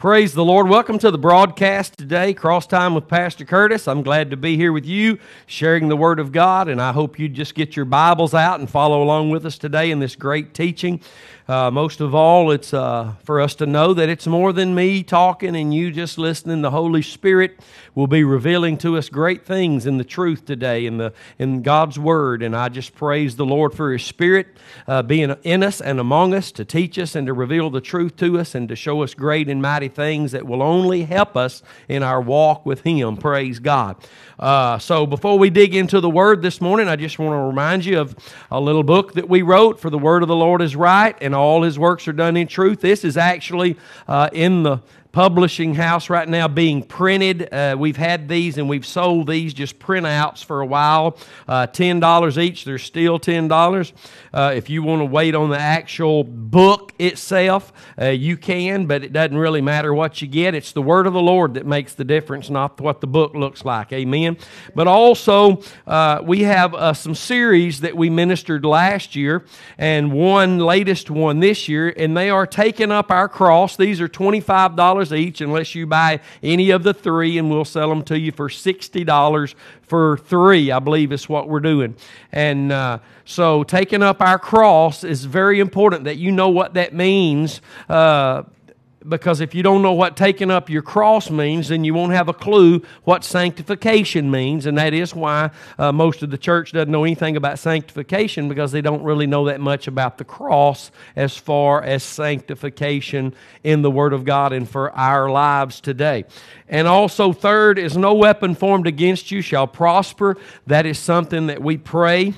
Praise the Lord. Welcome to the broadcast today, Cross Time with Pastor Curtis. I'm glad to be here with you, sharing the Word of God, and I hope you just get your Bibles out and follow along with us today in this great teaching. Uh, most of all, it's uh, for us to know that it's more than me talking and you just listening. The Holy Spirit will be revealing to us great things in the truth today, in the in God's Word. And I just praise the Lord for His Spirit uh, being in us and among us to teach us and to reveal the truth to us and to show us great and mighty things that will only help us in our walk with Him. Praise God. Uh, so before we dig into the Word this morning, I just want to remind you of a little book that we wrote for the Word of the Lord is right, and all His works are done in truth. This is actually uh, in the publishing house right now being printed. Uh, we've had these and we've sold these just printouts for a while. Uh, $10 each. They're still $10. Uh, if you want to wait on the actual book itself, uh, you can, but it doesn't really matter what you get. It's the Word of the Lord that makes the difference, not what the book looks like. Amen. But also, uh, we have uh, some series that we ministered last year and one latest one this year, and they are taking up our cross. These are $25 dollars each unless you buy any of the three, and we'll sell them to you for sixty dollars for three. I believe is what we're doing. And uh, so, taking up our cross is very important that you know what that means. Uh, because if you don't know what taking up your cross means, then you won't have a clue what sanctification means. And that is why uh, most of the church doesn't know anything about sanctification because they don't really know that much about the cross as far as sanctification in the Word of God and for our lives today. And also, third, is no weapon formed against you shall prosper. That is something that we pray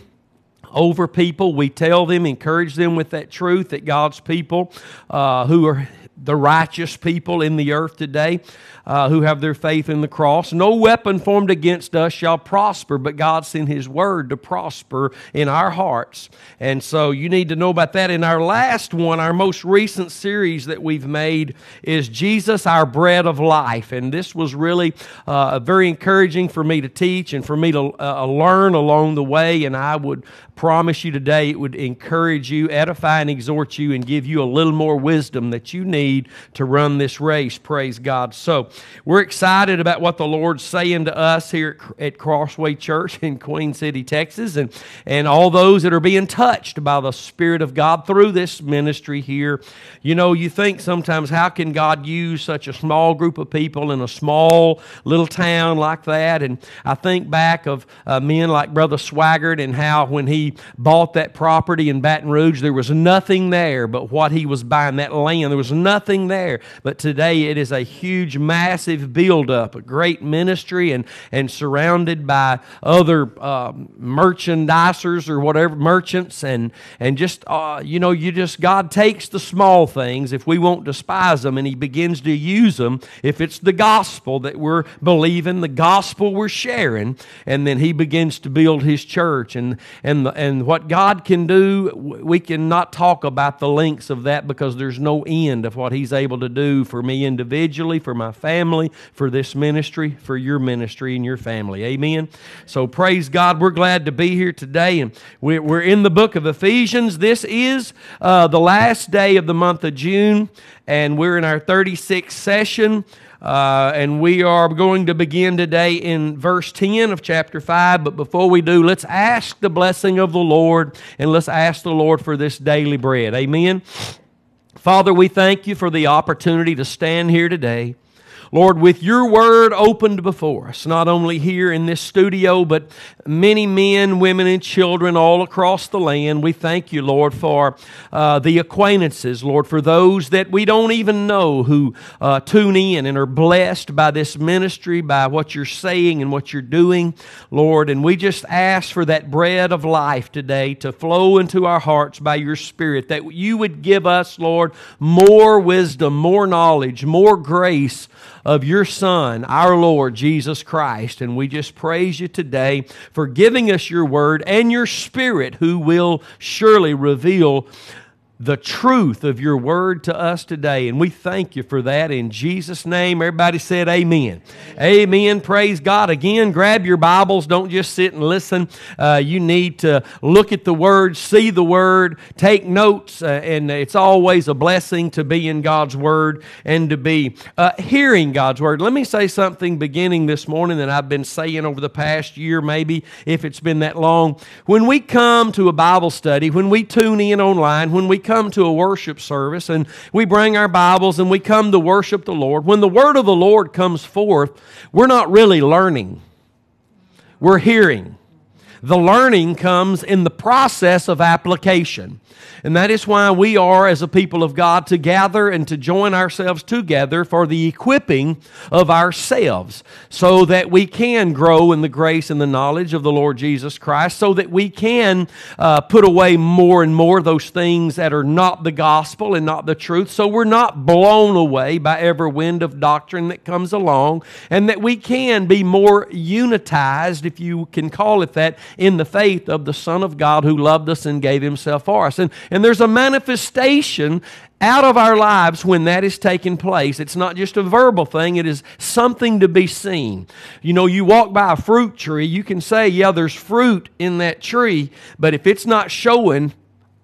over people. We tell them, encourage them with that truth that God's people uh, who are the righteous people in the earth today uh, who have their faith in the cross. No weapon formed against us shall prosper, but God sent His word to prosper in our hearts. And so you need to know about that. In our last one, our most recent series that we've made is Jesus, our bread of life. And this was really uh, very encouraging for me to teach and for me to uh, learn along the way. And I would promise you today it would encourage you, edify, and exhort you, and give you a little more wisdom that you need to run this race. Praise God. So, we're excited about what the Lord's saying to us here at Crossway Church in Queen City, Texas, and, and all those that are being touched by the Spirit of God through this ministry here. You know, you think sometimes, how can God use such a small group of people in a small little town like that? And I think back of uh, men like Brother Swaggart and how when he bought that property in Baton Rouge, there was nothing there but what he was buying, that land. There was nothing there. But today it is a huge, massive buildup, a great ministry, and, and surrounded by other uh, merchandisers or whatever, merchants, and, and just, uh, you know, you just, God takes the small things if we won't despise them, and He begins to use them if it's the gospel that we're believing, the gospel we're sharing, and then He begins to build His church. And, and, the, and what God can do, we cannot talk about the lengths of that because there's no end of what He's able to do for me individually, for my family for this ministry, for your ministry and your family. Amen. So praise God. We're glad to be here today. And we're in the book of Ephesians. This is uh, the last day of the month of June, and we're in our 36th session. Uh, and we are going to begin today in verse 10 of chapter 5. But before we do, let's ask the blessing of the Lord and let's ask the Lord for this daily bread. Amen. Father, we thank you for the opportunity to stand here today. Lord, with your word opened before us, not only here in this studio, but many men, women, and children all across the land, we thank you, Lord, for uh, the acquaintances, Lord, for those that we don't even know who uh, tune in and are blessed by this ministry, by what you're saying and what you're doing, Lord. And we just ask for that bread of life today to flow into our hearts by your Spirit, that you would give us, Lord, more wisdom, more knowledge, more grace of your Son, our Lord Jesus Christ. And we just praise you today for giving us your word and your Spirit, who will surely reveal the truth of your word to us today. And we thank you for that in Jesus' name. Everybody said amen. Amen. Praise God. Again, grab your Bibles. Don't just sit and listen. Uh, you need to look at the word, see the word, take notes. Uh, and it's always a blessing to be in God's word and to be uh, hearing God's word. Let me say something beginning this morning that I've been saying over the past year, maybe if it's been that long. When we come to a Bible study, when we tune in online, when we come come to a worship service and we bring our Bibles and we come to worship the Lord, when the word of the Lord comes forth, we're not really learning, we're hearing. The learning comes in the process of application. And that is why we are, as a people of God, to gather and to join ourselves together for the equipping of ourselves so that we can grow in the grace and the knowledge of the Lord Jesus Christ, so that we can uh, put away more and more those things that are not the gospel and not the truth, so we're not blown away by every wind of doctrine that comes along, and that we can be more unitized, if you can call it that, in the faith of the Son of God who loved us and gave himself for us. And and there's a manifestation out of our lives when that is taking place. It's not just a verbal thing, it is something to be seen. You know, you walk by a fruit tree, you can say, yeah, there's fruit in that tree, but if it's not showing,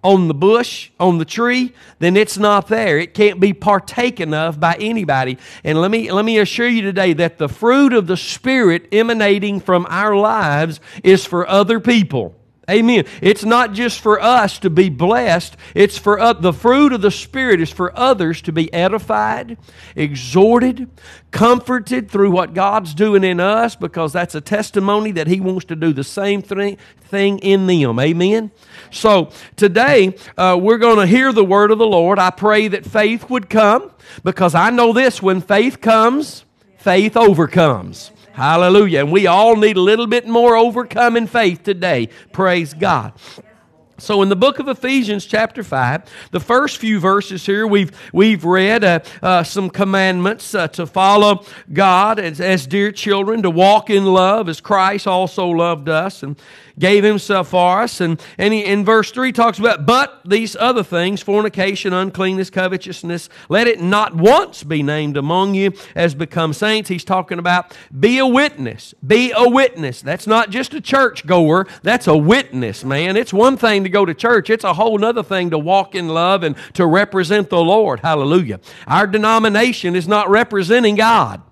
on the bush, on the tree, then it's not there. It can't be partaken of by anybody. And let me, let me assure you today that the fruit of the Spirit emanating from our lives is for other people. Amen. It's not just for us to be blessed, it's for uh, the fruit of the Spirit is for others to be edified, exhorted, comforted through what God's doing in us because that's a testimony that He wants to do the same thing, thing in them. Amen. So today uh, we're going to hear the word of the Lord. I pray that faith would come because I know this when faith comes, faith overcomes. Hallelujah. And we all need a little bit more overcoming faith today. Praise God. So, in the book of Ephesians, chapter 5, the first few verses here, we've, we've read uh, uh, some commandments uh, to follow God as, as dear children, to walk in love as Christ also loved us. And gave himself for us. And, and he, in verse 3 talks about, but these other things, fornication, uncleanness, covetousness, let it not once be named among you as become saints. He's talking about be a witness. Be a witness. That's not just a church goer, that's a witness, man. It's one thing to go to church, it's a whole other thing to walk in love and to represent the Lord. Hallelujah. Our denomination is not representing God.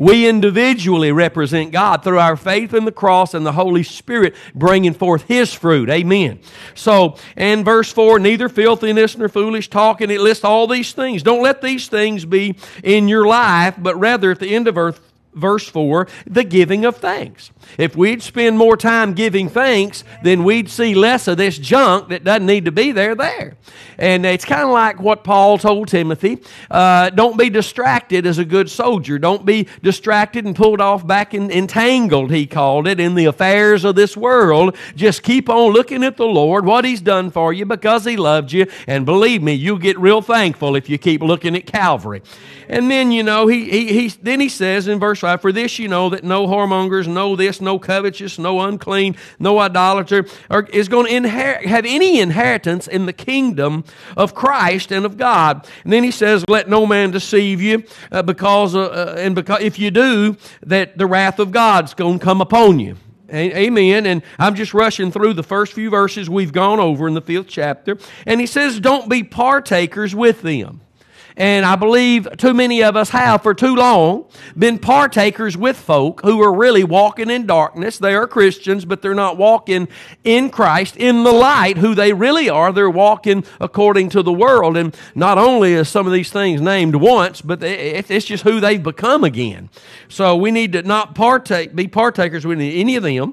We individually represent God through our faith in the cross and the Holy Spirit bringing forth His fruit. Amen. So, in verse 4, neither filthiness nor foolish talking, it lists all these things. Don't let these things be in your life, but rather at the end of earth, verse 4, the giving of thanks. If we'd spend more time giving thanks, then we'd see less of this junk that doesn't need to be there there. And it's kind of like what Paul told Timothy uh, don't be distracted as a good soldier. Don't be distracted and pulled off back and entangled, he called it, in the affairs of this world. Just keep on looking at the Lord, what He's done for you because He loved you. And believe me, you'll get real thankful if you keep looking at Calvary. And then, you know, he, he, he then he says in verse 5, For this you know that no whoremongers, no this, no covetous, no unclean, no idolater are, is going to inherit, have any inheritance in the kingdom of Christ and of God. And then he says, Let no man deceive you, uh, because, uh, uh, and because if you do, that the wrath of God's going to come upon you. Amen. And I'm just rushing through the first few verses we've gone over in the fifth chapter. And he says, Don't be partakers with them. And I believe too many of us have for too long been partakers with folk who are really walking in darkness. They are Christians, but they're not walking in Christ, in the light, who they really are. They're walking according to the world. And not only is some of these things named once, but it's just who they've become again. So we need to not partake, be partakers with any of them.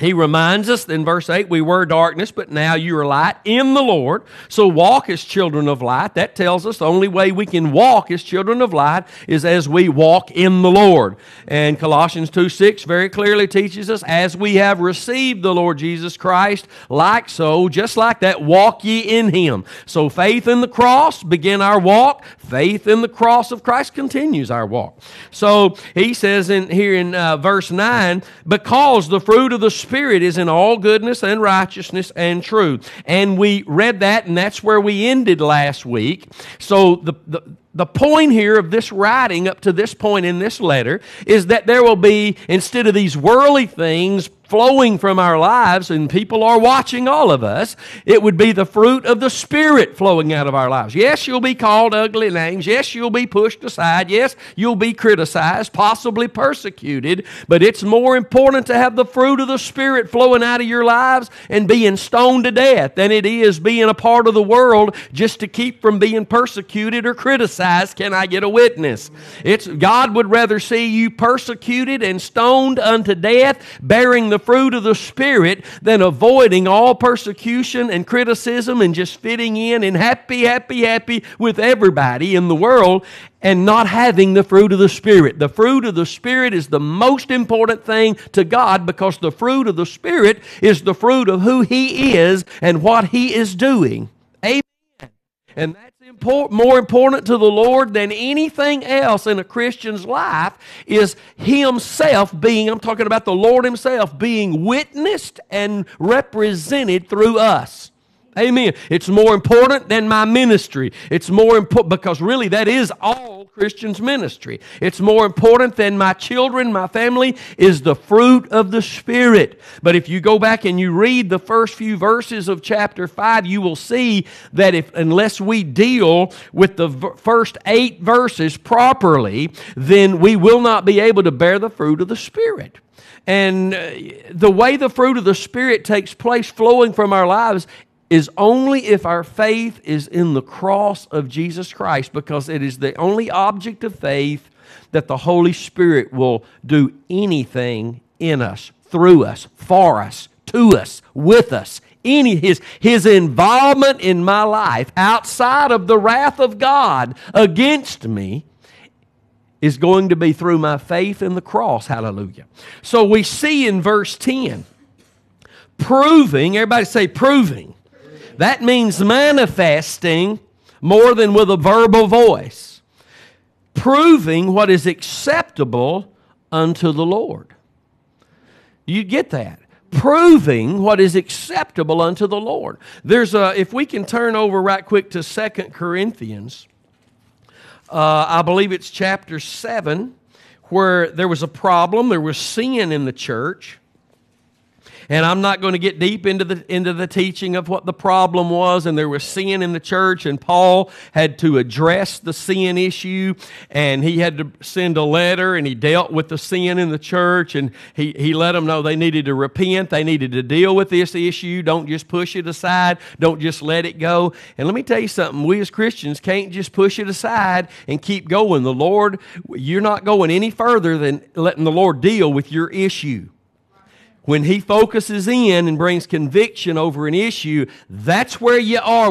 He reminds us in verse 8, we were darkness, but now you are light in the Lord. So walk as children of light. That tells us the only way we can walk as children of light is as we walk in the Lord. And Colossians 2 6 very clearly teaches us, as we have received the Lord Jesus Christ, like so, just like that, walk ye in him. So faith in the cross begin our walk. Faith in the cross of Christ continues our walk. So he says in here in uh, verse 9, because the fruit of the Spirit Spirit is in all goodness and righteousness and truth. And we read that, and that's where we ended last week. So the, the, the point here of this writing up to this point in this letter is that there will be, instead of these worldly things flowing from our lives, and people are watching all of us, it would be the fruit of the Spirit flowing out of our lives. Yes, you'll be called ugly names. Yes, you'll be pushed aside. Yes, you'll be criticized, possibly persecuted. But it's more important to have the fruit of the Spirit flowing out of your lives and being stoned to death than it is being a part of the world just to keep from being persecuted or criticized. Can I get a witness? It's God would rather see you persecuted and stoned unto death, bearing the fruit of the Spirit than avoiding all persecution and criticism and just fitting in and happy, happy, happy with everybody in the world and not having the fruit of the Spirit. The fruit of the Spirit is the most important thing to God because the fruit of the Spirit is the fruit of who He is and what He is doing. And that's more important to the Lord than anything else in a Christian's life is Himself being, I'm talking about the Lord Himself, being witnessed and represented through us. Amen. It's more important than my ministry. It's more important because really that is all Christians' ministry. It's more important than my children, my family, is the fruit of the Spirit. But if you go back and you read the first few verses of chapter 5, you will see that if unless we deal with the first eight verses properly, then we will not be able to bear the fruit of the Spirit. And uh, the way the fruit of the Spirit takes place flowing from our lives is only if our faith is in the cross of Jesus Christ, because it is the only object of faith that the Holy Spirit will do anything in us, through us, for us, to us, with us. Any his his involvement in my life outside of the wrath of God against me is going to be through my faith in the cross. Hallelujah. So we see in verse 10 proving, everybody say proving that means manifesting more than with a verbal voice, proving what is acceptable unto the Lord. You get that? Proving what is acceptable unto the Lord. There's a, if we can turn over right quick to Second Corinthians, uh, I believe it's chapter 7, where there was a problem, there was sin in the church. And I'm not going to get deep into the, into the teaching of what the problem was, and there was sin in the church, and Paul had to address the sin issue, and he had to send a letter, and he dealt with the sin in the church, and he, he let them know they needed to repent, they needed to deal with this issue. Don't just push it aside, don't just let it go. And let me tell you something we as Christians can't just push it aside and keep going. The Lord, you're not going any further than letting the Lord deal with your issue. When he focuses in and brings conviction over an issue, that's where you are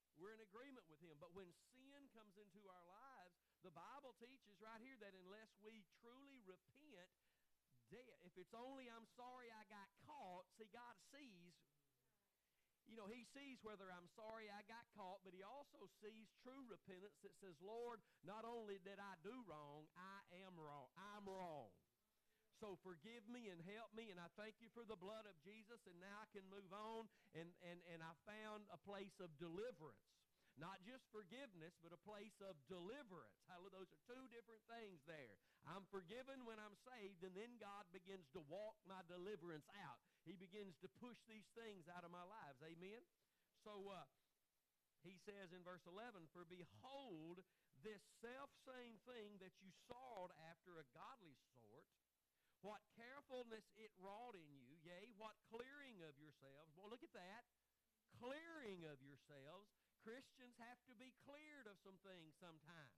We're in agreement with him. But when sin comes into our lives, the Bible teaches right here that unless we truly repent, dead, if it's only I'm sorry I got caught, see, God sees you know, he sees whether I'm sorry I got caught, but he also sees true repentance that says, Lord, not only did I do wrong, I am wrong. I'm wrong. So forgive me and help me, and I thank you for the blood of Jesus, and now I can move on, and, and, and I found a place of deliverance. Not just forgiveness, but a place of deliverance. Those are two different things there. I'm forgiven when I'm saved, and then God begins to walk my deliverance out. He begins to push these things out of my lives. Amen? So uh, he says in verse 11, For behold, this self same thing that you sought after a godly sort, what carefulness it wrought in you, yea, what clearing of yourselves. Well, look at that. Clearing of yourselves Christians have to be cleared of some things sometimes.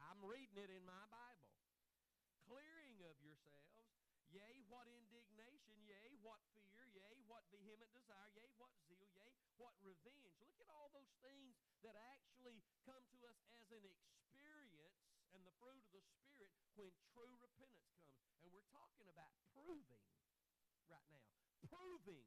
I'm reading it in my Bible. Clearing of yourselves, yea, what indignation, yea, what fear, yea, what vehement desire, yea, what zeal, yea, what revenge. Look at all those things that actually come to us as an experience and the fruit of the Spirit when true repentance comes. We're talking about proving right now. Proving.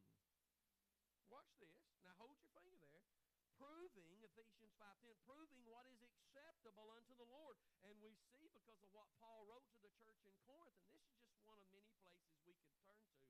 Watch this. Now hold your finger there proving Ephesians 5:10 proving what is acceptable unto the Lord and we see because of what Paul wrote to the church in Corinth and this is just one of many places we could turn to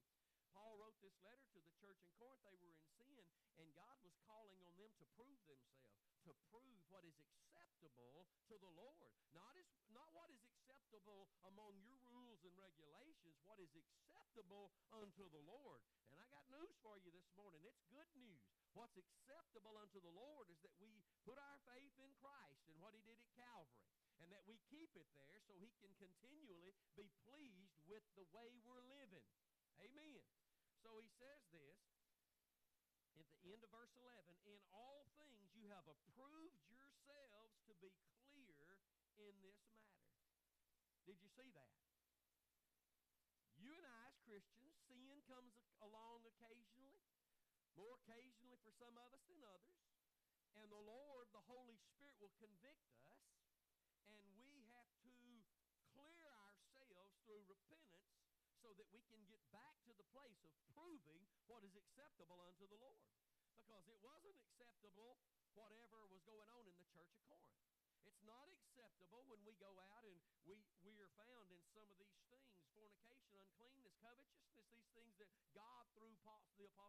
Paul wrote this letter to the church in Corinth they were in sin and God was calling on them to prove themselves to prove what is acceptable to the Lord not is not what is acceptable among your and regulations what is acceptable unto the Lord and I got news for you this morning it's good news What's acceptable unto the Lord is that we put our faith in Christ and what he did at Calvary and that we keep it there so he can continually be pleased with the way we're living. Amen. So he says this at the end of verse 11 In all things you have approved yourselves to be clear in this matter. Did you see that? You and I, as Christians, sin comes along occasionally more occasionally for some of us than others. And the Lord, the Holy Spirit, will convict us, and we have to clear ourselves through repentance so that we can get back to the place of proving what is acceptable unto the Lord. Because it wasn't acceptable whatever was going on in the church of Corinth. It's not acceptable when we go out and we, we are found in some of these things fornication, uncleanness, covetousness, these things that God, through the Apostle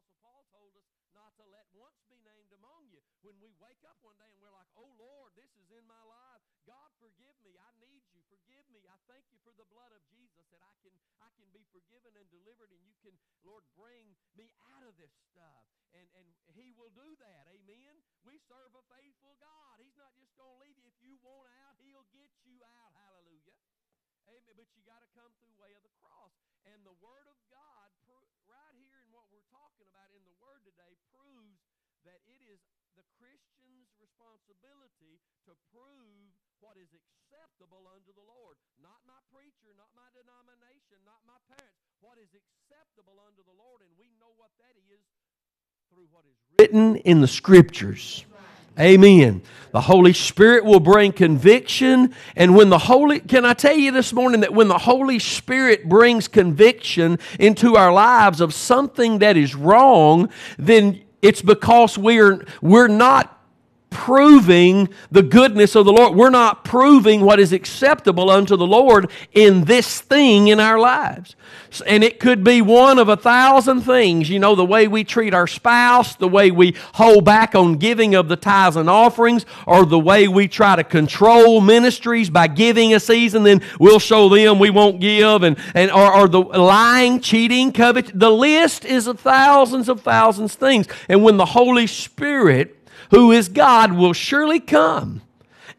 told us not to let once be named among you. When we wake up one day and we're like, oh Lord, this is in my life. God, forgive me. I need you. Forgive me. I thank you for the blood of Jesus that I can, I can be forgiven and delivered, and you can, Lord, bring me out of this stuff. And, and He will do that. Amen. We serve a faithful God. He's not just going to leave you. If you want out, He'll get you out. Hallelujah. Amen. But you got to come through way of the cross. And the Word of God, right here in what we're talking about in the Word today, proves that it is the Christian's responsibility to prove what is acceptable unto the Lord. Not my preacher, not my denomination, not my parents. What is acceptable unto the Lord. And we know what that is through what is written in the Scriptures. Amen. The Holy Spirit will bring conviction. And when the Holy, can I tell you this morning that when the Holy Spirit brings conviction into our lives of something that is wrong, then it's because we're, we're not proving the goodness of the Lord. We're not proving what is acceptable unto the Lord in this thing in our lives. And it could be one of a thousand things. You know, the way we treat our spouse, the way we hold back on giving of the tithes and offerings, or the way we try to control ministries by giving a season, then we'll show them we won't give, and, and or, or the lying, cheating, covet. The list is of thousands of thousands of things. And when the Holy Spirit who is God, will surely come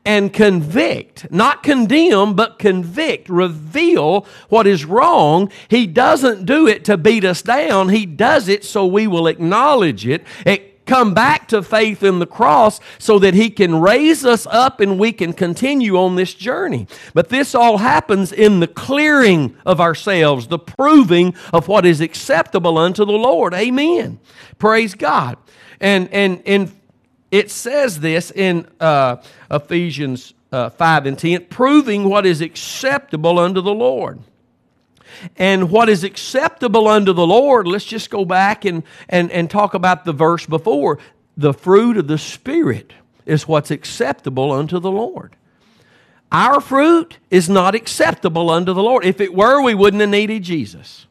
and convict, not condemn, but convict, reveal what is wrong. He doesn't do it to beat us down, He does it so we will acknowledge it. it come back to faith in the cross so that he can raise us up and we can continue on this journey. But this all happens in the clearing of ourselves, the proving of what is acceptable unto the Lord. Amen. Praise God. And and in it says this in uh, Ephesians uh, 5 and 10, proving what is acceptable unto the Lord. And what is acceptable unto the Lord, let's just go back and, and, and talk about the verse before. The fruit of the Spirit is what's acceptable unto the Lord. our fruit is not acceptable unto the Lord. If it were, we wouldn't have needed Jesus.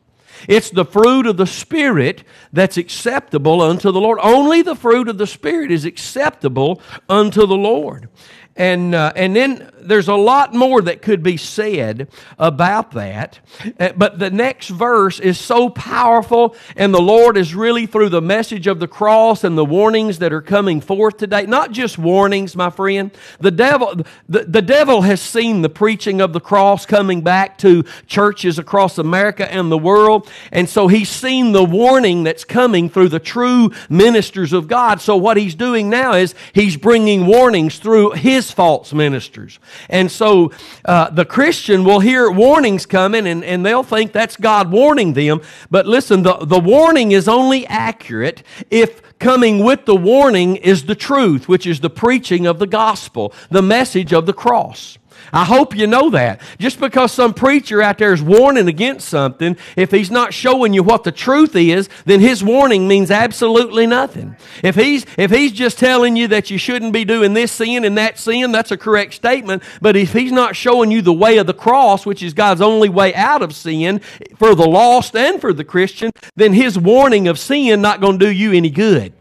It's the fruit of the Spirit that's acceptable unto the Lord. Only the fruit of the Spirit is acceptable unto the Lord. And, uh, and then there's a lot more that could be said about that. Uh, but the next verse is so powerful, and the Lord is really through the message of the cross and the warnings that are coming forth today. Not just warnings, my friend. The devil, the, the devil has seen the preaching of the cross coming back to churches across America and the world. And so he's seen the warning that's coming through the true ministers of God. So what he's doing now is he's bringing warnings through his false ministers. And so uh, the Christian will hear warnings coming and, and they'll think that's God warning them. But listen, the, the warning is only accurate if coming with the warning is the truth, which is the preaching of the gospel, the message of the cross. I hope you know that. Just because some preacher out there is warning against something, if he's not showing you what the truth is, then his warning means absolutely nothing. If he's, if he's just telling you that you shouldn't be doing this sin and that sin, that's a correct statement. But if he's not showing you the way of the cross, which is God's only way out of sin for the lost and for the Christian, then his warning of sin not going to do you any good.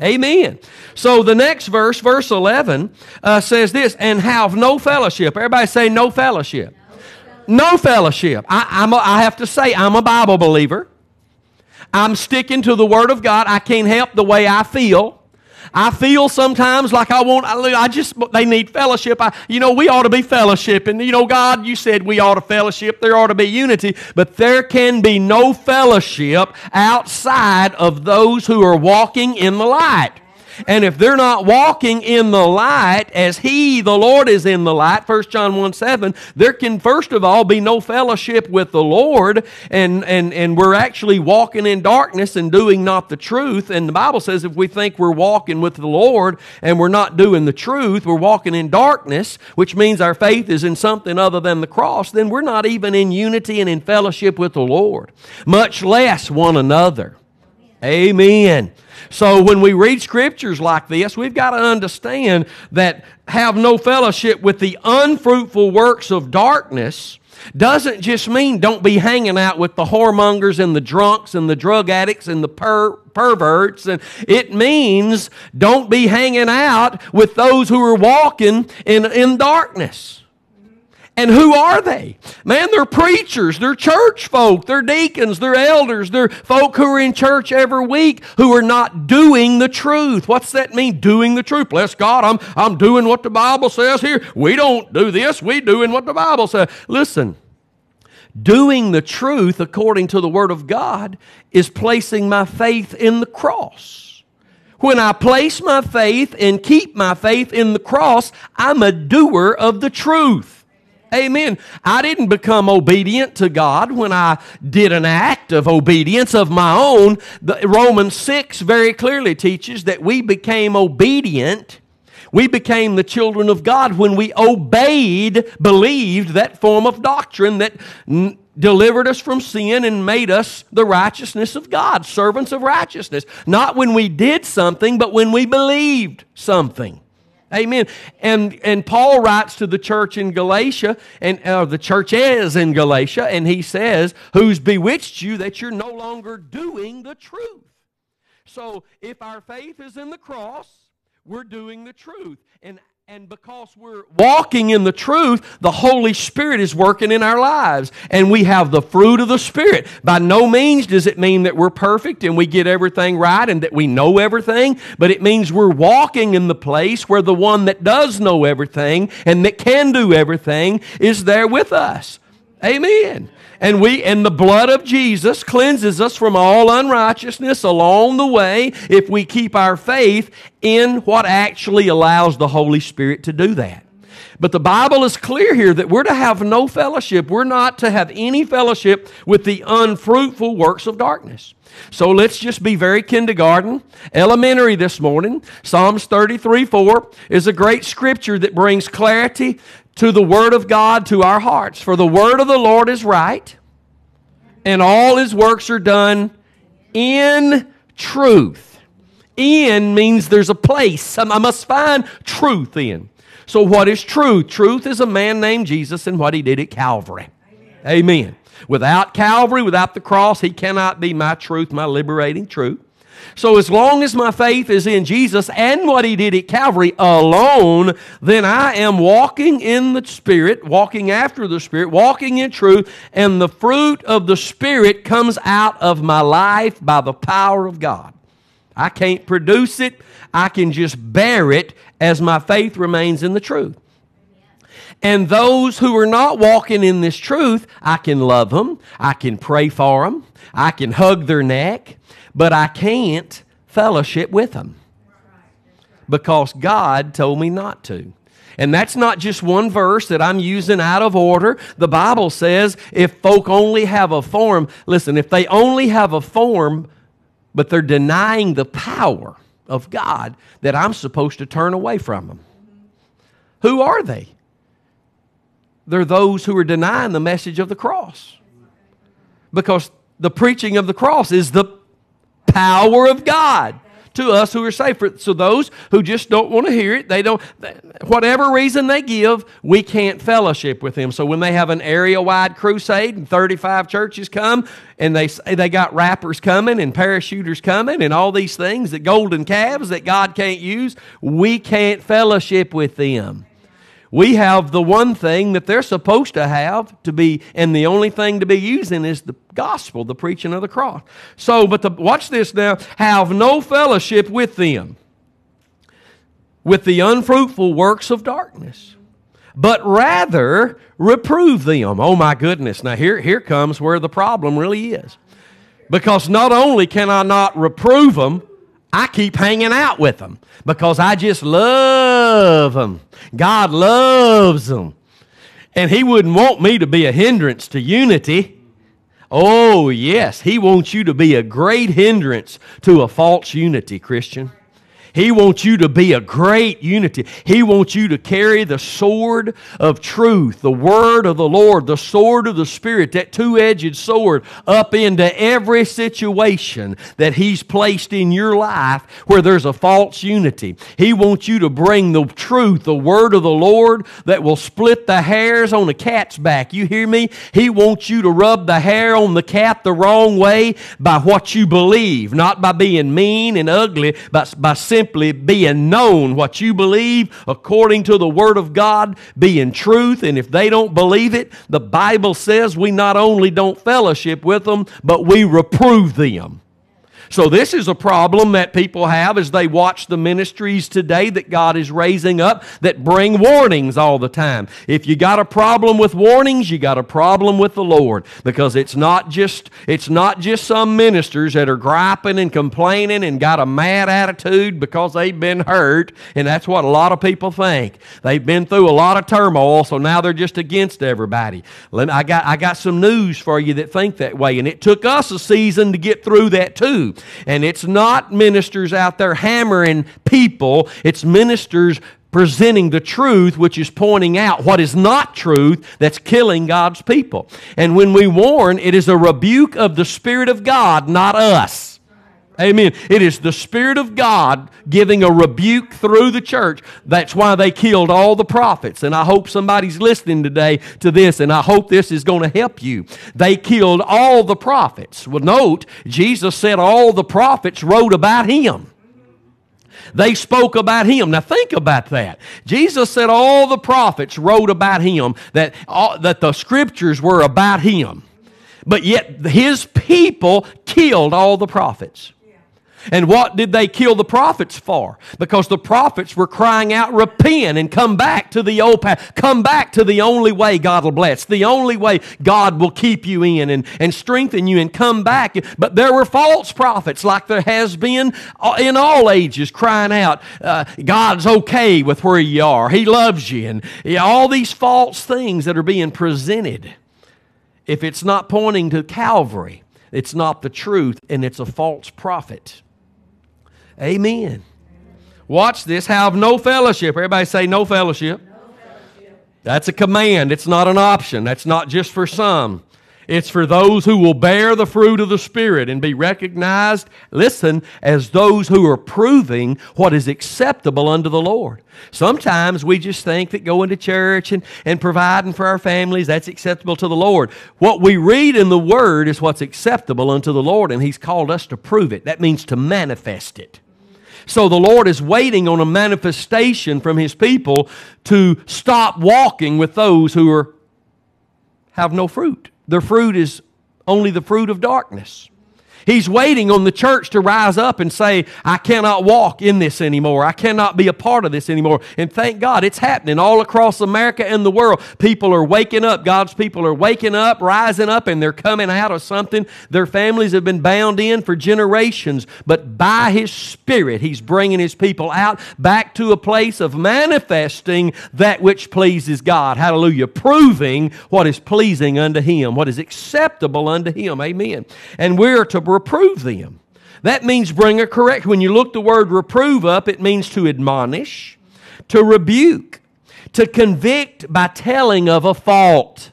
Amen. So the next verse, verse 11, uh, says this, and have no fellowship. Everybody say no fellowship. No fellowship. A, I have to say, I'm a Bible believer. I'm sticking to the Word of God. I can't help the way I feel. I feel sometimes like I want, I just, they need fellowship. I, you know, we ought to be fellowship. And, You know, God, you said we ought to fellowship. There ought to be unity. But there can be no fellowship outside of those who are walking in the light. And if they're not walking in the light as He, the Lord, is in the light, 1 John 1 7, there can first of all be no fellowship with the Lord, and, and, and we're actually walking in darkness and doing not the truth. And the Bible says if we think we're walking with the Lord and we're not doing the truth, we're walking in darkness, which means our faith is in something other than the cross, then we're not even in unity and in fellowship with the Lord, much less one another. Amen. So when we read scriptures like this, we've got to understand that have no fellowship with the unfruitful works of darkness doesn't just mean don't be hanging out with the whoremongers and the drunks and the drug addicts and the per- perverts. And it means don't be hanging out with those who are walking in, in darkness. And who are they? Man, they're preachers, they're church folk, they're deacons, they're elders, they're folk who are in church every week who are not doing the truth. What's that mean, doing the truth? Bless God, I'm, I'm doing what the Bible says here. We don't do this, we doing what the Bible says. Listen, doing the truth according to the Word of God is placing my faith in the cross. When I place my faith and keep my faith in the cross, I'm a doer of the truth. Amen. I didn't become obedient to God when I did an act of obedience of my own. The, Romans 6 very clearly teaches that we became obedient. We became the children of God when we obeyed, believed that form of doctrine that n- delivered us from sin and made us the righteousness of God, servants of righteousness. Not when we did something, but when we believed something. Amen. And and Paul writes to the church in Galatia, and uh, the church is in Galatia, and he says, "Who's bewitched you that you're no longer doing the truth?" So if our faith is in the cross, we're doing the truth, and and because we're walking in the truth, the Holy Spirit is working in our lives. And we have the fruit of the Spirit. By no means does it mean that we're perfect and we get everything right and that we know everything, but it means we're walking in the place where the one that does know everything and that can do everything is there with us. Amen. And we and the blood of Jesus cleanses us from all unrighteousness along the way if we keep our faith in what actually allows the Holy Spirit to do that. But the Bible is clear here that we're to have no fellowship. We're not to have any fellowship with the unfruitful works of darkness. So let's just be very kindergarten, elementary this morning. Psalms 33 4 is a great scripture that brings clarity to the Word of God to our hearts. For the Word of the Lord is right, and all His works are done in truth. In means there's a place. I must find truth in. So, what is truth? Truth is a man named Jesus and what he did at Calvary. Amen. Amen. Without Calvary, without the cross, he cannot be my truth, my liberating truth. So, as long as my faith is in Jesus and what He did at Calvary alone, then I am walking in the Spirit, walking after the Spirit, walking in truth, and the fruit of the Spirit comes out of my life by the power of God. I can't produce it, I can just bear it as my faith remains in the truth. And those who are not walking in this truth, I can love them, I can pray for them, I can hug their neck, but I can't fellowship with them because God told me not to. And that's not just one verse that I'm using out of order. The Bible says if folk only have a form, listen, if they only have a form, but they're denying the power of God, that I'm supposed to turn away from them. Who are they? They're those who are denying the message of the cross. Because the preaching of the cross is the power of God to us who are saved. So those who just don't want to hear it, they don't, whatever reason they give, we can't fellowship with them. So when they have an area-wide crusade and 35 churches come and they say they got rappers coming and parachuters coming and all these things, that golden calves that God can't use, we can't fellowship with them. We have the one thing that they're supposed to have to be, and the only thing to be using is the gospel, the preaching of the cross. So, but the, watch this now have no fellowship with them, with the unfruitful works of darkness, but rather reprove them. Oh my goodness. Now, here, here comes where the problem really is. Because not only can I not reprove them, I keep hanging out with them because I just love them. God loves them. And He wouldn't want me to be a hindrance to unity. Oh, yes, He wants you to be a great hindrance to a false unity, Christian. He wants you to be a great unity. He wants you to carry the sword of truth, the word of the Lord, the sword of the Spirit, that two edged sword up into every situation that He's placed in your life where there's a false unity. He wants you to bring the truth, the word of the Lord that will split the hairs on a cat's back. You hear me? He wants you to rub the hair on the cat the wrong way by what you believe, not by being mean and ugly, but by simply being known what you believe according to the Word of God, being truth. And if they don't believe it, the Bible says we not only don't fellowship with them, but we reprove them. So, this is a problem that people have as they watch the ministries today that God is raising up that bring warnings all the time. If you got a problem with warnings, you got a problem with the Lord because it's not just it's not just some ministers that are griping and complaining and got a mad attitude because they've been hurt, and that's what a lot of people think. They've been through a lot of turmoil, so now they're just against everybody. I got I got some news for you that think that way, and it took us a season to get through that too. And it's not ministers out there hammering people, it's ministers presenting the truth, which is pointing out what is not truth that's killing God's people. And when we warn, it is a rebuke of the Spirit of God, not us. Amen. It is the Spirit of God giving a rebuke through the church. That's why they killed all the prophets. And I hope somebody's listening today to this, and I hope this is going to help you. They killed all the prophets. Well, note, Jesus said all the prophets wrote about him. They spoke about him. Now think about that. Jesus said all the prophets wrote about him, that, all, that the scriptures were about him. But yet his people killed all the prophets. And what did they kill the prophets for? Because the prophets were crying out, repent and come back to the old path. Come back to the only way God will bless, the only way God will keep you in and, and strengthen you and come back. But there were false prophets, like there has been uh, in all ages, crying out, uh, God's okay with where you are. He loves you. And all these false things that are being presented. If it's not pointing to Calvary, it's not the truth and it's a false prophet. Amen. Watch this. Have no fellowship. Everybody say no fellowship. no fellowship. That's a command. It's not an option. That's not just for some. It's for those who will bear the fruit of the Spirit and be recognized, listen, as those who are proving what is acceptable unto the Lord. Sometimes we just think that going to church and, and providing for our families, that's acceptable to the Lord. What we read in the Word is what's acceptable unto the Lord, and He's called us to prove it. That means to manifest it. So the Lord is waiting on a manifestation from His people to stop walking with those who are, have no fruit. Their fruit is only the fruit of darkness. He's waiting on the church to rise up and say, I cannot walk in this anymore. I cannot be a part of this anymore. And thank God it's happening all across America and the world. People are waking up. God's people are waking up, rising up, and they're coming out of something their families have been bound in for generations. But by His Spirit, He's bringing His people out back to a place of manifesting that which pleases God. Hallelujah. Proving what is pleasing unto Him, what is acceptable unto Him. Amen. And we're to reprove them. That means bring a correct. When you look the word reprove up, it means to admonish, to rebuke, to convict by telling of a fault.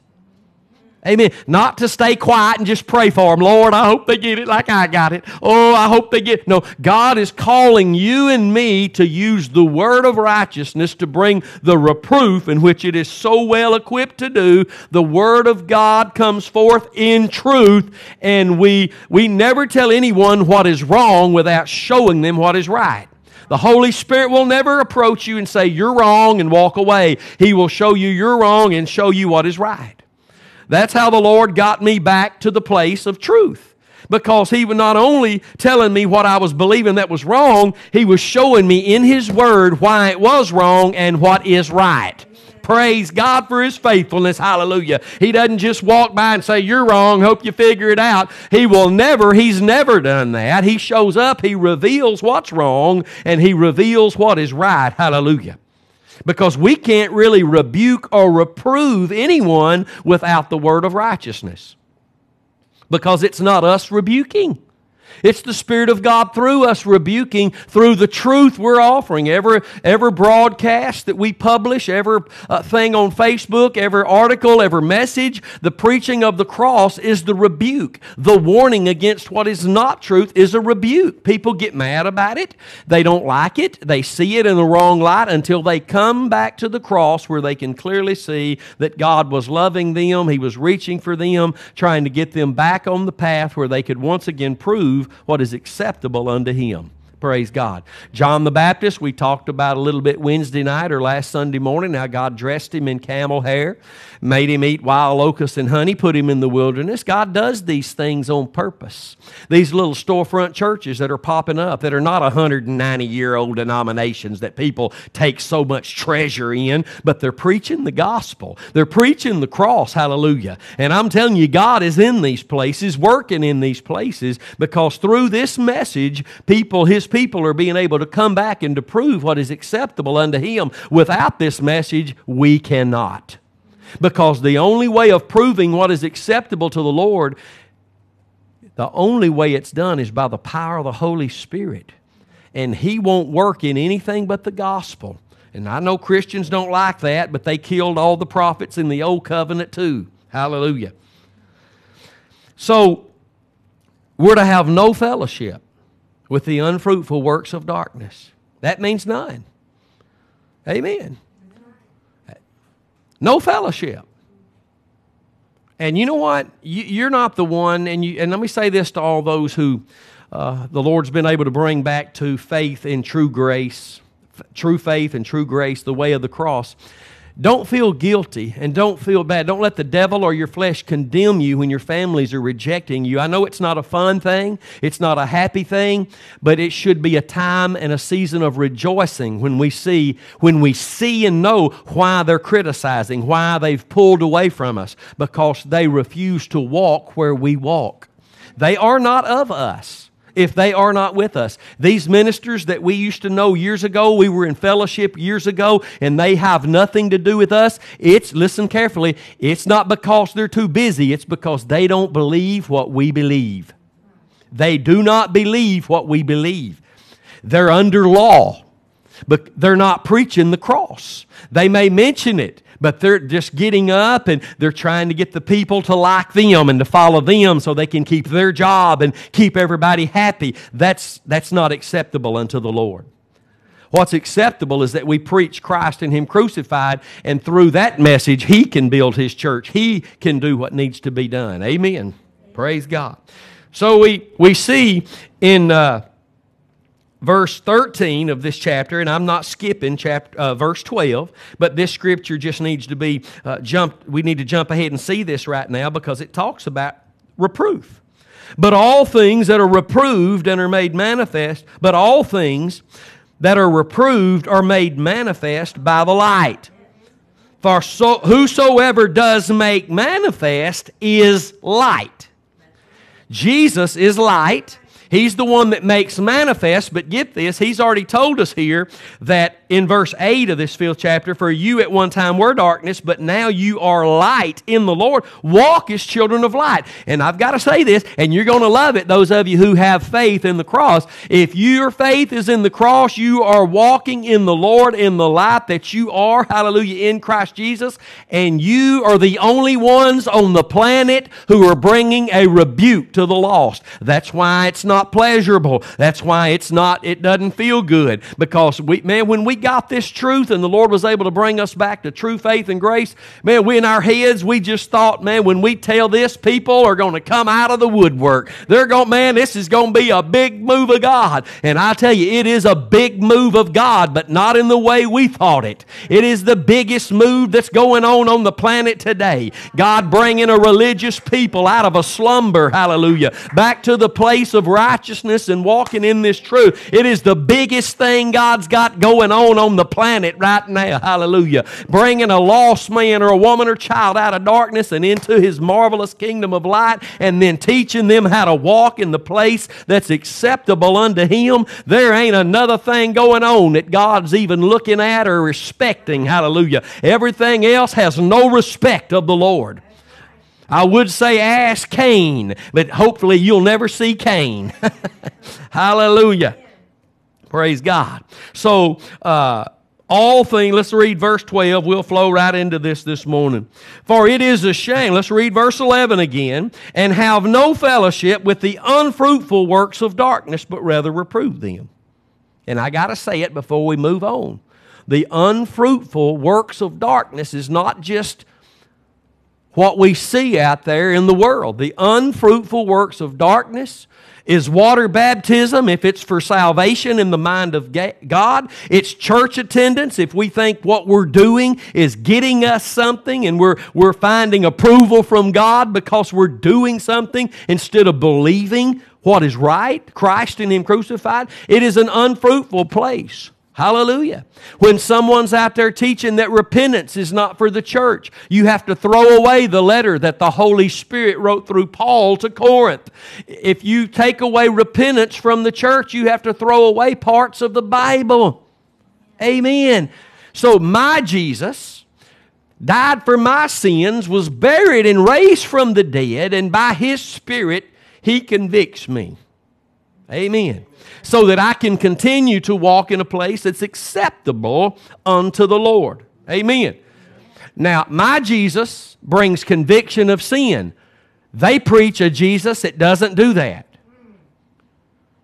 Amen. Not to stay quiet and just pray for them. Lord, I hope they get it like I got it. Oh, I hope they get. It. No, God is calling you and me to use the word of righteousness to bring the reproof in which it is so well equipped to do. The word of God comes forth in truth, and we we never tell anyone what is wrong without showing them what is right. The Holy Spirit will never approach you and say, You're wrong, and walk away. He will show you you're wrong and show you what is right. That's how the Lord got me back to the place of truth. Because He was not only telling me what I was believing that was wrong, He was showing me in His Word why it was wrong and what is right. Praise God for His faithfulness. Hallelujah. He doesn't just walk by and say, You're wrong. Hope you figure it out. He will never, He's never done that. He shows up, He reveals what's wrong, and He reveals what is right. Hallelujah because we can't really rebuke or reprove anyone without the word of righteousness. Because it's not us rebuking. It's the Spirit of God through us rebuking through the truth we're offering. Every, every broadcast that we publish, every uh, thing on Facebook, every article, every message, the preaching of the cross is the rebuke. The warning against what is not truth is a rebuke. People get mad about it. They don't like it. They see it in the wrong light until they come back to the cross where they can clearly see that God was loving them. He was reaching for them, trying to get them back on the path where they could once again prove what is acceptable unto him. Praise God. John the Baptist, we talked about a little bit Wednesday night or last Sunday morning, how God dressed him in camel hair, made him eat wild locusts and honey, put him in the wilderness. God does these things on purpose. These little storefront churches that are popping up that are not 190 year old denominations that people take so much treasure in, but they're preaching the gospel. They're preaching the cross. Hallelujah. And I'm telling you, God is in these places, working in these places, because through this message, people, His people are being able to come back and to prove what is acceptable unto Him. Without this message, we cannot. Because the only way of proving what is acceptable to the Lord, the only way it's done is by the power of the Holy Spirit. And He won't work in anything but the gospel. And I know Christians don't like that, but they killed all the prophets in the old covenant too. Hallelujah. So, we're to have no fellowship with the unfruitful works of darkness. That means none. Amen. No fellowship. And you know what? You're not the one, and, you, and let me say this to all those who uh, the Lord's been able to bring back to faith in true grace, true faith and true grace, the way of the cross. Don't feel guilty and don't feel bad. Don't let the devil or your flesh condemn you when your families are rejecting you. I know it's not a fun thing, it's not a happy thing, but it should be a time and a season of rejoicing when we see when we see and know why they're criticizing, why they've pulled away from us because they refuse to walk where we walk. They are not of us if they are not with us. These ministers that we used to know years ago, we were in fellowship years ago, and they have nothing to do with us. It's, listen carefully, it's not because they're too busy, it's because they don't believe what we believe. They do not believe what we believe. They're under law, but they're not preaching the cross. They may mention it, but they're just getting up and they're trying to get the people to like them and to follow them so they can keep their job and keep everybody happy. That's, that's not acceptable unto the Lord. What's acceptable is that we preach Christ and Him crucified, and through that message, He can build His church. He can do what needs to be done. Amen. Praise God. So we, we see in. Uh, verse 13 of this chapter, and I'm not skipping chapter, uh, verse 12, but this scripture just needs to be uh, jumped. We need to jump ahead and see this right now because it talks about reproof. But all things that are reproved and are made manifest, but all things that are reproved are made manifest by the light. For so, whosoever does make manifest is light. Jesus is light. He's the one that makes manifest, but get this, he's already told us here that in verse 8 of this fifth chapter, for you at one time were darkness, but now you are light in the Lord. Walk as children of light. And I've got to say this, and you're going to love it, those of you who have faith in the cross. If your faith is in the cross, you are walking in the Lord in the light that you are, hallelujah, in Christ Jesus, and you are the only ones on the planet who are bringing a rebuke to the lost. That's why it's not pleasurable. That's why it's not, it doesn't feel good. Because we, man, when we got this truth and the Lord was able to bring us back to true faith and grace, man, we in our heads, we just thought, man, when we tell this, people are going to come out of the woodwork. They're going, man, this is going to be a big move of God. And I tell you, it is a big move of God, but not in the way we thought it. It is the biggest move that's going on on the planet today. God bringing a religious people out of a slumber, hallelujah, back to the place of righteousness and walking in this truth. It is the biggest thing God's got going on on on the planet right now. Hallelujah. Bringing a lost man or a woman or child out of darkness and into his marvelous kingdom of light and then teaching them how to walk in the place that's acceptable unto him. There ain't another thing going on that God's even looking at or respecting. Hallelujah. Everything else has no respect of the Lord. I would say ask Cain, but hopefully you'll never see Cain. Hallelujah. Praise God. So, uh, all things, let's read verse 12. We'll flow right into this this morning. For it is a shame, let's read verse 11 again, and have no fellowship with the unfruitful works of darkness, but rather reprove them. And I got to say it before we move on. The unfruitful works of darkness is not just what we see out there in the world. The unfruitful works of darkness is water baptism if it's for salvation in the mind of God. It's church attendance if we think what we're doing is getting us something and we're, we're finding approval from God because we're doing something instead of believing what is right, Christ and Him crucified. It is an unfruitful place. Hallelujah. When someone's out there teaching that repentance is not for the church, you have to throw away the letter that the Holy Spirit wrote through Paul to Corinth. If you take away repentance from the church, you have to throw away parts of the Bible. Amen. So, my Jesus died for my sins, was buried and raised from the dead, and by his Spirit, he convicts me. Amen so that I can continue to walk in a place that's acceptable unto the Lord. Amen. Now, my Jesus brings conviction of sin. They preach a Jesus that doesn't do that.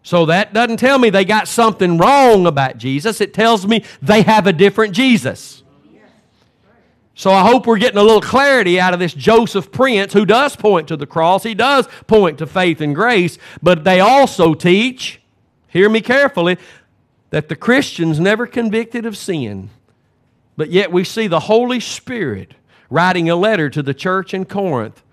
So that doesn't tell me they got something wrong about Jesus. It tells me they have a different Jesus. So I hope we're getting a little clarity out of this Joseph Prince who does point to the cross. He does point to faith and grace, but they also teach hear me carefully, that the Christians never convicted of sin. But yet we see the Holy Spirit writing a letter to the church in Corinth,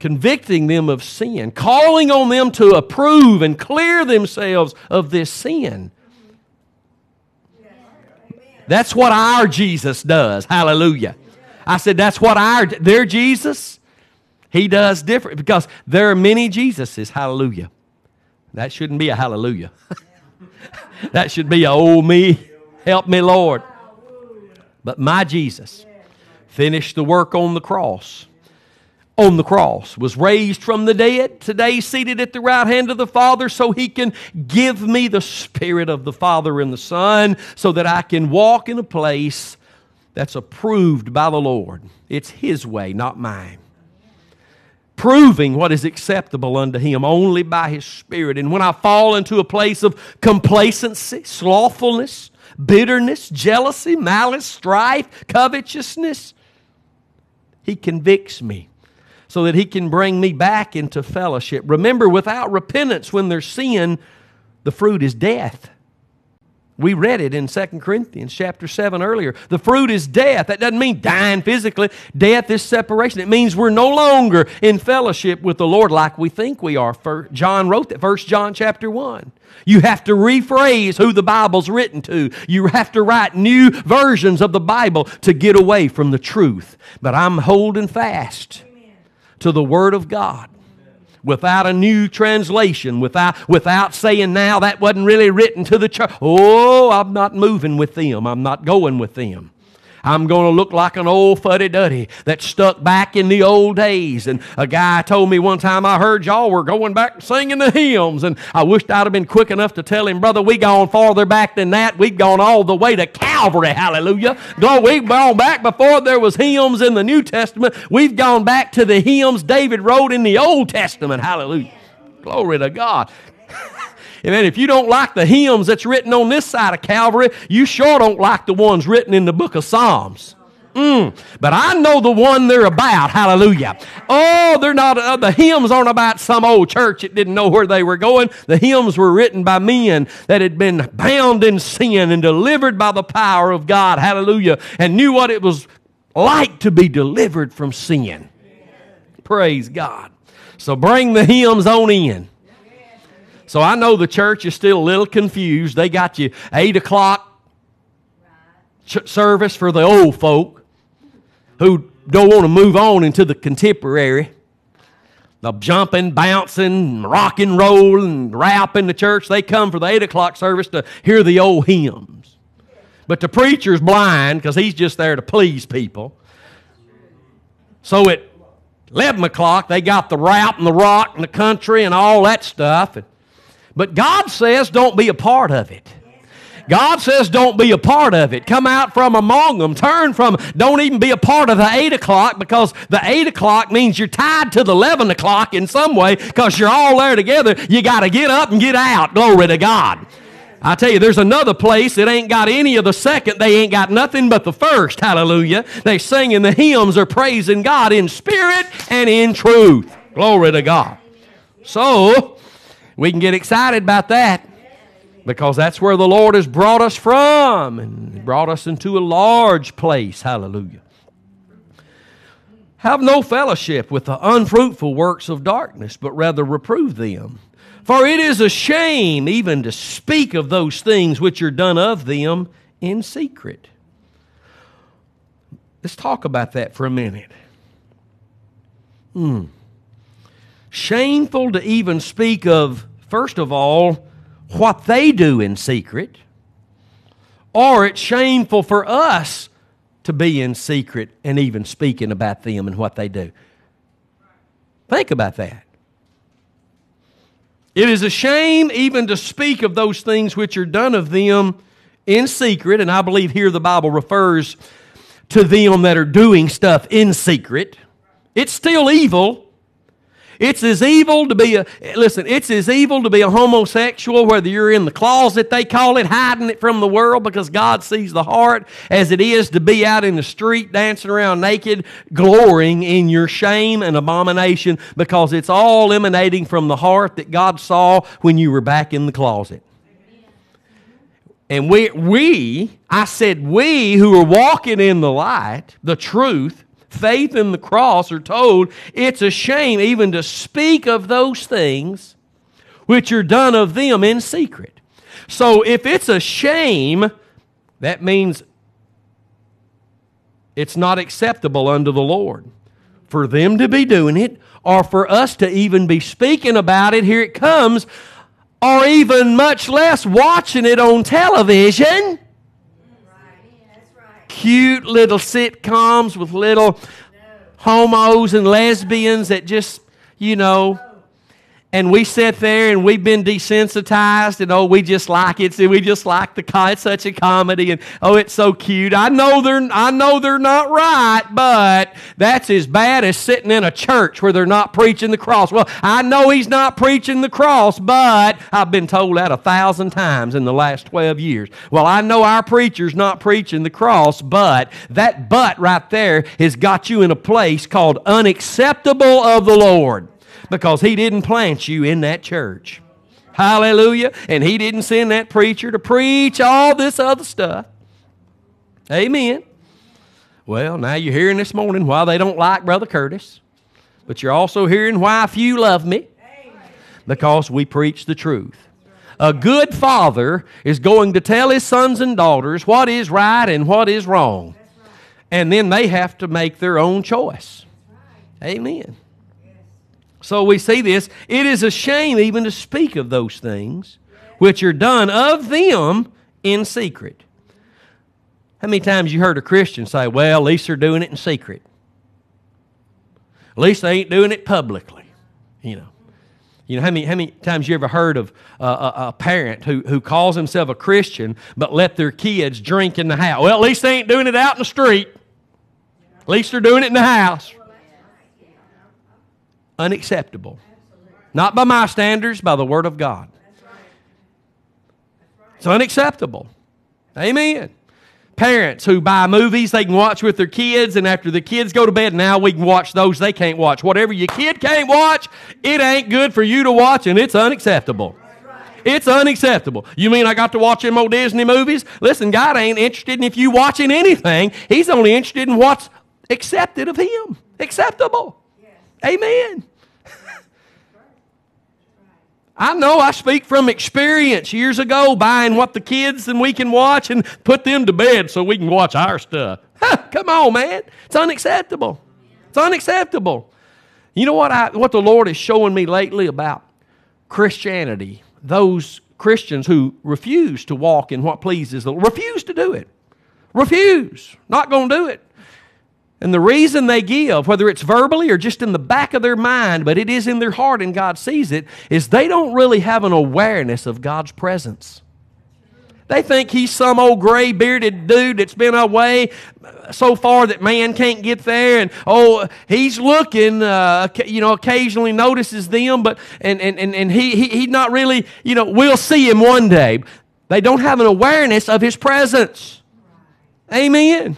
convicting them of sin, calling on them to approve and clear themselves of this sin. That's what our Jesus does. Hallelujah. I said, that's what our, their Jesus, he does different because there are many Jesuses. Hallelujah. That shouldn't be a hallelujah. that should be a oh me, help me, Lord. But my Jesus finished the work on the cross. On the cross, was raised from the dead, today seated at the right hand of the Father, so He can give me the Spirit of the Father and the Son, so that I can walk in a place that's approved by the Lord. It's His way, not mine. Proving what is acceptable unto Him only by His Spirit. And when I fall into a place of complacency, slothfulness, bitterness, jealousy, malice, strife, covetousness, He convicts me so that He can bring me back into fellowship. Remember, without repentance, when there's sin, the fruit is death. We read it in 2 Corinthians chapter 7 earlier. The fruit is death. That doesn't mean dying physically. Death is separation. It means we're no longer in fellowship with the Lord like we think we are. John wrote that, 1 John chapter 1. You have to rephrase who the Bible's written to. You have to write new versions of the Bible to get away from the truth. But I'm holding fast to the Word of God without a new translation, without, without saying now that wasn't really written to the church. Oh, I'm not moving with them. I'm not going with them. I'm going to look like an old fuddy duddy that stuck back in the old days. And a guy told me one time, I heard y'all were going back singing the hymns. And I wished I'd have been quick enough to tell him, brother, we gone farther back than that. We've gone all the way to Calvary. Hallelujah. We've gone back before there was hymns in the New Testament. We've gone back to the hymns David wrote in the Old Testament. Hallelujah. Glory to God. And if you don't like the hymns that's written on this side of Calvary, you sure don't like the ones written in the book of Psalms. Mm, but I know the one they're about. Hallelujah. Oh, they're not, uh, the hymns aren't about some old church that didn't know where they were going. The hymns were written by men that had been bound in sin and delivered by the power of God. Hallelujah. And knew what it was like to be delivered from sin. Praise God. So bring the hymns on in. So I know the church is still a little confused. They got you 8 o'clock ch- service for the old folk who don't want to move on into the contemporary. The jumping, bouncing, rock and roll, and rap in the church. They come for the 8 o'clock service to hear the old hymns. But the preacher's blind because he's just there to please people. So at 11 o'clock, they got the rap and the rock and the country and all that stuff. And but God says, don't be a part of it. God says, don't be a part of it. Come out from among them. Turn from, don't even be a part of the 8 o'clock because the 8 o'clock means you're tied to the 11 o'clock in some way because you're all there together. You got to get up and get out. Glory to God. I tell you, there's another place that ain't got any of the second. They ain't got nothing but the first. Hallelujah. They sing in the hymns are praising God in spirit and in truth. Glory to God. So, we can get excited about that because that's where the Lord has brought us from and brought us into a large place. Hallelujah. Have no fellowship with the unfruitful works of darkness, but rather reprove them. For it is a shame even to speak of those things which are done of them in secret. Let's talk about that for a minute. Hmm. Shameful to even speak of first of all, what they do in secret, or it's shameful for us to be in secret and even speaking about them and what they do. Think about that. It is a shame even to speak of those things which are done of them in secret, and I believe here the Bible refers to them that are doing stuff in secret. It's still evil, it's as evil to be a, listen, it's as evil to be a homosexual, whether you're in the closet, they call it, hiding it from the world because God sees the heart, as it is to be out in the street dancing around naked, glorying in your shame and abomination because it's all emanating from the heart that God saw when you were back in the closet. And we, we, I said we who are walking in the light, the truth, faith in the cross are told it's a shame even to speak of those things which are done of them in secret. So if it's a shame, that means it's not acceptable unto the Lord for them to be doing it or for us to even be speaking about it. Here it comes. Or even much less watching it on television cute little sitcoms with little homos and lesbians that just, you know, and we sit there and we've been desensitized and oh we just like it. And we just like the it's such a comedy and oh it's so cute. I know they're i know they're not right but that's as bad as sitting in a church where they're not preaching the cross. Well i know he's not preaching the cross but i've been told that a thousand times in the last 12 years. Well i know our preacher's not preaching the cross but that but right there has got you in a place called unacceptable of the lord because He didn't plant you in that church. Hallelujah. And He didn't send that preacher to preach all this other stuff. Amen. Well, now you're hearing this morning why they don't like Brother Curtis, but you're also hearing why few love me because we preach the truth. A good father is going to tell his sons and daughters what is right and what is wrong. And then they have to make their own choice. Amen. So we see this. It is a shame even to speak of those things which are done of them in secret. How many times you heard a Christian say, well, at least they're doing it in secret? At least they ain't doing it publicly, you know. You know, how many, how many times you ever heard of uh, a, a, parent who, who calls himself a Christian but let their kids drink in the house? Well, at least they ain't doing it out in the street. At least they're doing it in the house unacceptable. Not by my standards, by the Word of God. It's unacceptable. Amen. Parents who buy movies they can watch with their kids, and after the kids go to bed, now we can watch those they can't watch. Whatever your kid can't watch, it ain't good for you to watch, and it's unacceptable. It's unacceptable. You mean I got to watch them old Disney movies? Listen, God ain't interested in if you watching anything. He's only interested in what's accepted of Him. Acceptable. Amen. I know I speak from experience years ago buying what the kids and we can watch and put them to bed so we can watch our stuff. come on, man. It's unacceptable. It's unacceptable. You know what I what the Lord is showing me lately about Christianity? Those Christians who refuse to walk in what pleases the Lord, refuse to do it. Refuse. Not going to do it. And the reason they give, whether it's verbally or just in the back of their mind, but it is in their heart and God sees it, is they don't really have an awareness of God's presence. They think he's some old gray bearded dude that's been away so far that man can't get there. And oh, he's looking, uh, you know, occasionally notices them, but and, and, and, and he, he, he not really, you know, we'll see him one day. They don't have an awareness of his presence. Amen.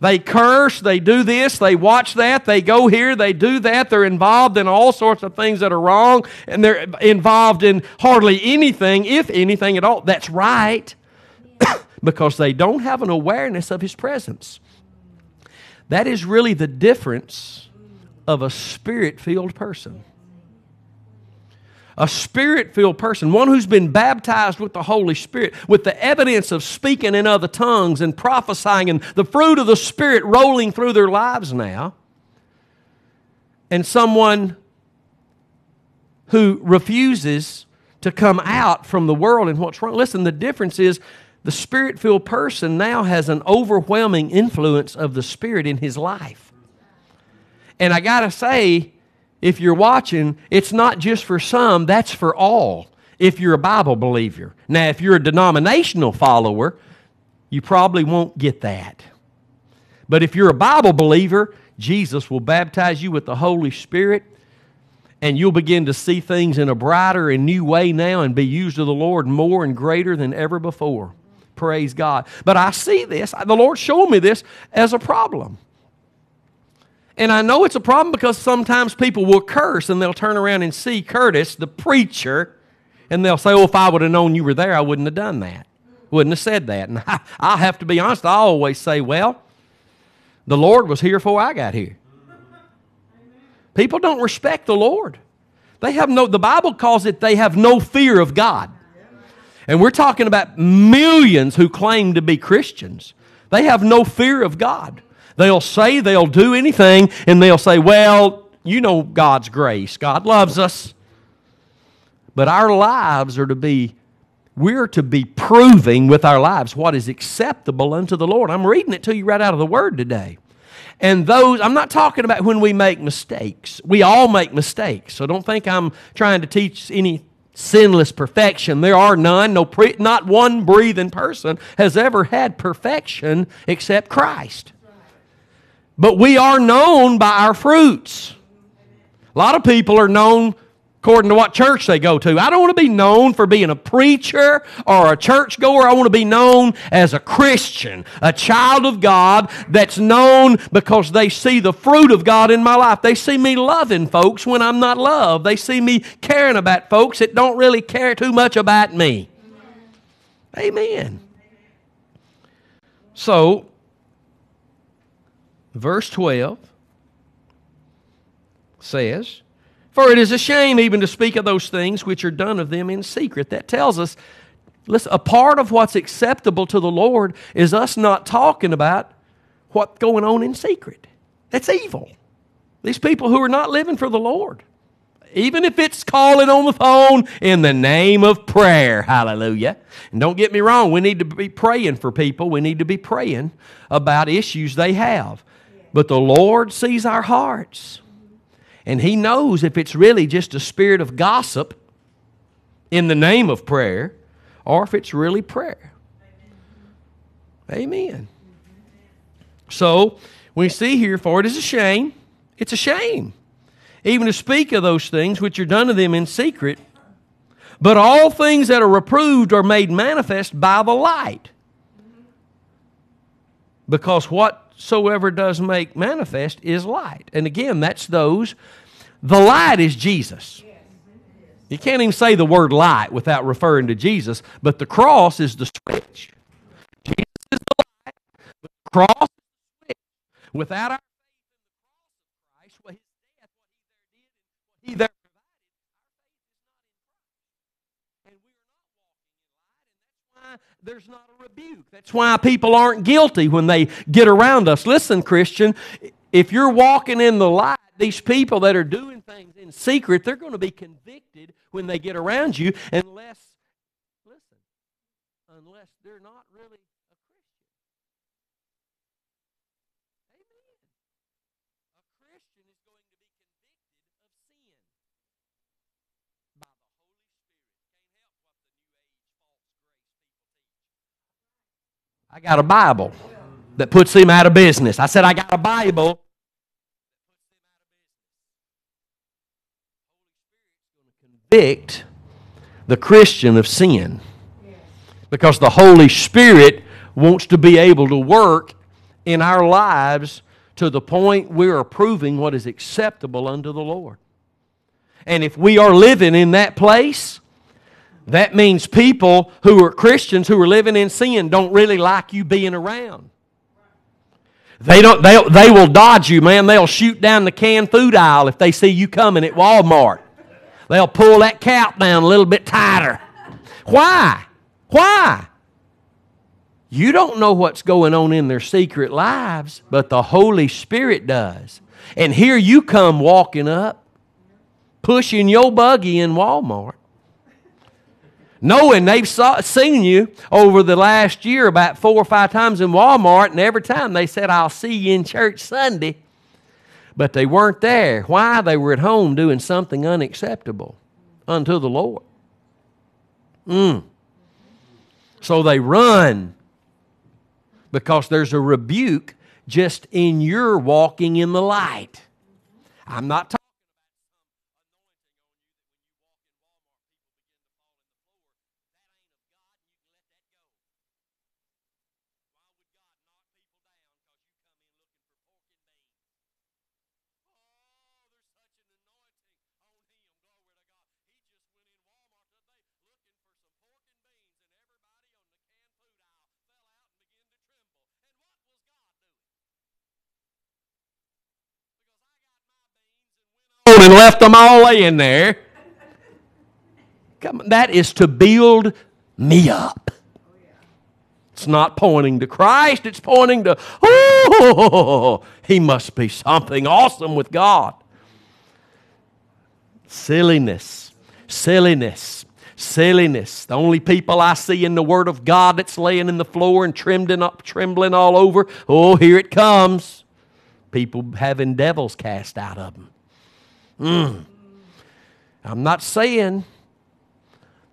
They curse, they do this, they watch that, they go here, they do that. They're involved in all sorts of things that are wrong, and they're involved in hardly anything, if anything at all, that's right, because they don't have an awareness of His presence. That is really the difference of a spirit filled person a spirit filled person, one who's been baptized with the Holy Spirit, with the evidence of speaking in other tongues and prophesying and the fruit of the Spirit rolling through their lives now, and someone who refuses to come out from the world and what's wrong. Listen, the difference is the spirit filled person now has an overwhelming influence of the Spirit in his life. And I got to say, if you're watching, it's not just for some, that's for all if you're a Bible believer. Now, if you're a denominational follower, you probably won't get that. But if you're a Bible believer, Jesus will baptize you with the Holy Spirit, and you'll begin to see things in a brighter and new way now and be used of the Lord more and greater than ever before. Praise God. But I see this, the Lord showed me this as a problem. And I know it's a problem because sometimes people will curse and they'll turn around and see Curtis, the preacher, and they'll say, Oh, if I would have known you were there, I wouldn't have done that. Wouldn't have said that. And I, I have to be honest, I always say, Well, the Lord was here before I got here. People don't respect the Lord. They have no, the Bible calls it they have no fear of God. And we're talking about millions who claim to be Christians. They have no fear of God. They'll say they'll do anything, and they'll say, Well, you know God's grace. God loves us. But our lives are to be, we're to be proving with our lives what is acceptable unto the Lord. I'm reading it to you right out of the Word today. And those, I'm not talking about when we make mistakes. We all make mistakes. So don't think I'm trying to teach any sinless perfection. There are none. No, pre, not one breathing person has ever had perfection except Christ. But we are known by our fruits. A lot of people are known according to what church they go to. I don't want to be known for being a preacher or a churchgoer. I want to be known as a Christian, a child of God that's known because they see the fruit of God in my life. They see me loving folks when I'm not loved. They see me caring about folks that don't really care too much about me. Amen. So, verse 12 says, For it is a shame even to speak of those things which are done of them in secret. That tells us, listen, a part of what's acceptable to the Lord is us not talking about what's going on in secret. That's evil. These people who are not living for the Lord. Even if it's calling on the phone in the name of prayer. Hallelujah. And don't get me wrong, we need to be praying for people. We need to be praying about issues they have. But the Lord sees our hearts. And He knows if it's really just a spirit of gossip in the name of prayer or if it's really prayer. Amen. So, we see here, for it is a shame. It's a shame. Even to speak of those things which are done to them in secret. But all things that are reproved are made manifest by the light. Because whatsoever does make manifest is light. And again, that's those the light is Jesus. You can't even say the word light without referring to Jesus, but the cross is the switch. Jesus is the light, the cross is the switch. Without our faith in the cross of Christ, what his death, what he there did, what he there provided, our faith is not in Christ. And we are not walking in light, and that's why there's not a rebuke. That's why people aren't guilty when they get around us. Listen, Christian, if you're walking in the light, these people that are doing things in secret, they're going to be convicted when they get around you unless, listen, unless they're not really a Christian. Amen. A Christian is going to be convicted of sin by the Holy Spirit. Can't help what the New Age false grace people teach. I got a Bible that puts him out of business. I said, I got a Bible convict the Christian of sin. Because the Holy Spirit wants to be able to work in our lives to the point we're approving what is acceptable unto the Lord. And if we are living in that place, that means people who are Christians who are living in sin don't really like you being around. They, don't, they, they will dodge you, man. They'll shoot down the canned food aisle if they see you coming at Walmart. They'll pull that cap down a little bit tighter. Why? Why? You don't know what's going on in their secret lives, but the Holy Spirit does. And here you come walking up, pushing your buggy in Walmart, knowing they've saw, seen you over the last year about four or five times in Walmart, and every time they said, I'll see you in church Sunday but they weren't there. Why? They were at home doing something unacceptable unto the Lord. Mm. So they run because there's a rebuke just in your walking in the light. I'm not talking. And left them all laying there. Come, that is to build me up. It's not pointing to Christ, it's pointing to, oh, he must be something awesome with God. Silliness, silliness, silliness. The only people I see in the Word of God that's laying in the floor and trembling up, trembling all over, oh, here it comes. people having devils cast out of them. Mm. I'm not saying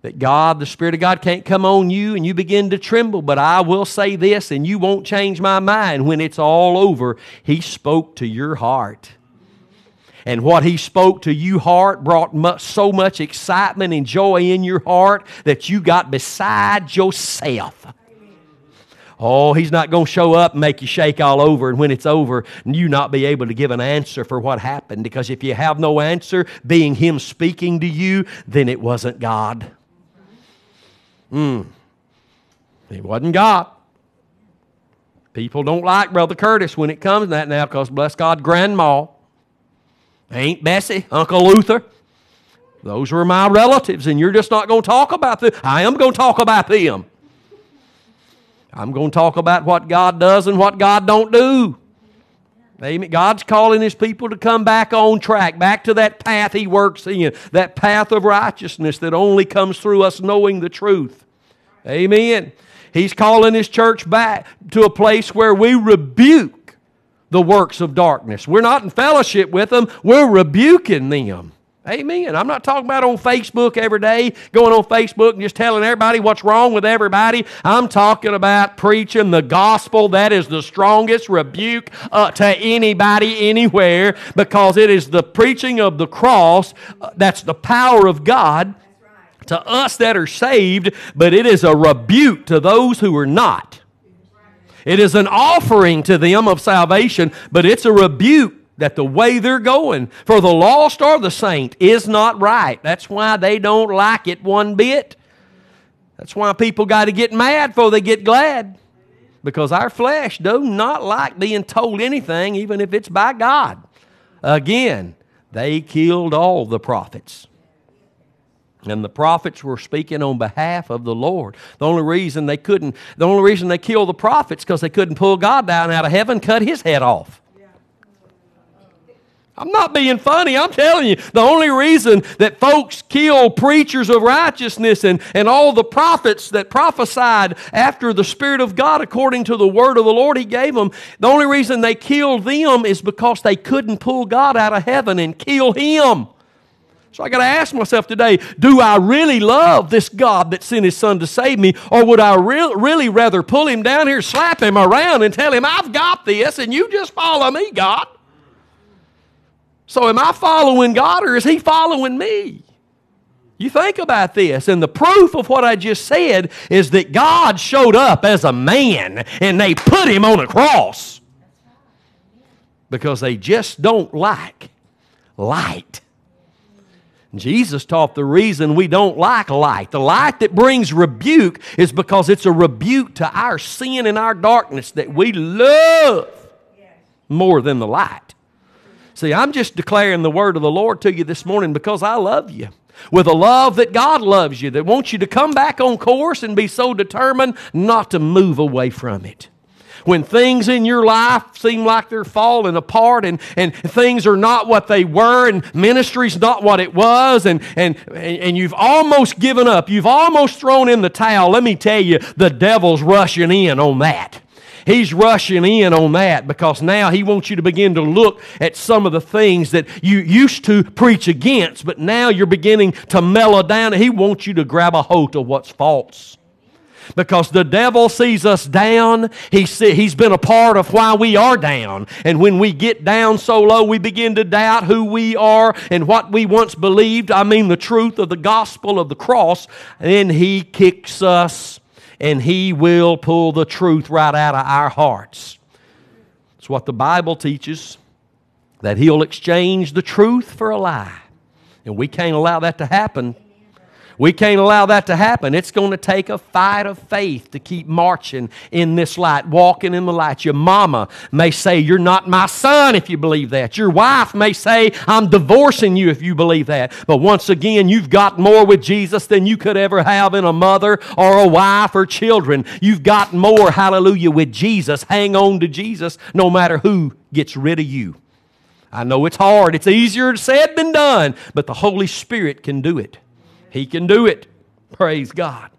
that God, the Spirit of God, can't come on you and you begin to tremble, but I will say this, and you won't change my mind. When it's all over, He spoke to your heart. And what He spoke to you heart brought much, so much excitement and joy in your heart that you got beside yourself. Oh, he's not going to show up and make you shake all over, and when it's over, you not be able to give an answer for what happened. Because if you have no answer, being him speaking to you, then it wasn't God. Hmm. It wasn't God. People don't like Brother Curtis when it comes to that now because, bless God, Grandma, Aunt Bessie, Uncle Luther, those were my relatives, and you're just not going to talk about them. I am going to talk about them. I'm going to talk about what God does and what God don't do. Amen. God's calling His people to come back on track, back to that path He works in, that path of righteousness that only comes through us knowing the truth. Amen. He's calling His church back to a place where we rebuke the works of darkness. We're not in fellowship with them, we're rebuking them. Amen. I'm not talking about on Facebook every day, going on Facebook and just telling everybody what's wrong with everybody. I'm talking about preaching the gospel. That is the strongest rebuke uh, to anybody anywhere because it is the preaching of the cross uh, that's the power of God to us that are saved, but it is a rebuke to those who are not. It is an offering to them of salvation, but it's a rebuke that the way they're going for the lost or the saint is not right. That's why they don't like it one bit. That's why people got to get mad before they get glad. Because our flesh do not like being told anything, even if it's by God. Again, they killed all the prophets. And the prophets were speaking on behalf of the Lord. The only reason they couldn't, the only reason they killed the prophets because they couldn't pull God down out of heaven, cut his head off. I'm not being funny. I'm telling you, the only reason that folks kill preachers of righteousness and, and all the prophets that prophesied after the Spirit of God according to the word of the Lord He gave them, the only reason they killed them is because they couldn't pull God out of heaven and kill Him. So I got to ask myself today do I really love this God that sent His Son to save me, or would I re- really rather pull Him down here, slap Him around, and tell Him, I've got this, and you just follow me, God? So am I following God or is He following me? You think about this, and the proof of what I just said is that God showed up as a man and they put him on a cross because they just don't like light. Jesus taught the reason we don't like light. The light that brings rebuke is because it's a rebuke to our sin and our darkness that we love more than the light. See, I'm just declaring the word of the Lord to you this morning because I love you. With a love that God loves you, that wants you to come back on course and be so determined not to move away from it when things in your life seem like they're falling apart and, and things are not what they were and ministry's not what it was and, and, and you've almost given up, you've almost thrown in the towel, let me tell you, the devil's rushing in on that. He's rushing in on that because now he wants you to begin to look at some of the things that you used to preach against, but now you're beginning to mellow down. He wants you to grab a hold of what's false because the devil sees us down. He see, he's been a part of why we are down. And when we get down so low, we begin to doubt who we are and what we once believed. I mean, the truth of the gospel of the cross. And he kicks us and He will pull the truth right out of our hearts. It's what the Bible teaches that He'll exchange the truth for a lie. And we can't allow that to happen we can't allow that to happen. It's going to take a fight of faith to keep marching in this light, walking in the light. Your mama may say, You're not my son if you believe that. Your wife may say, I'm divorcing you if you believe that. But once again, you've got more with Jesus than you could ever have in a mother or a wife or children. You've got more, hallelujah, with Jesus. Hang on to Jesus no matter who gets rid of you. I know it's hard. It's easier said than done, but the Holy Spirit can do it. He can do it. Praise God.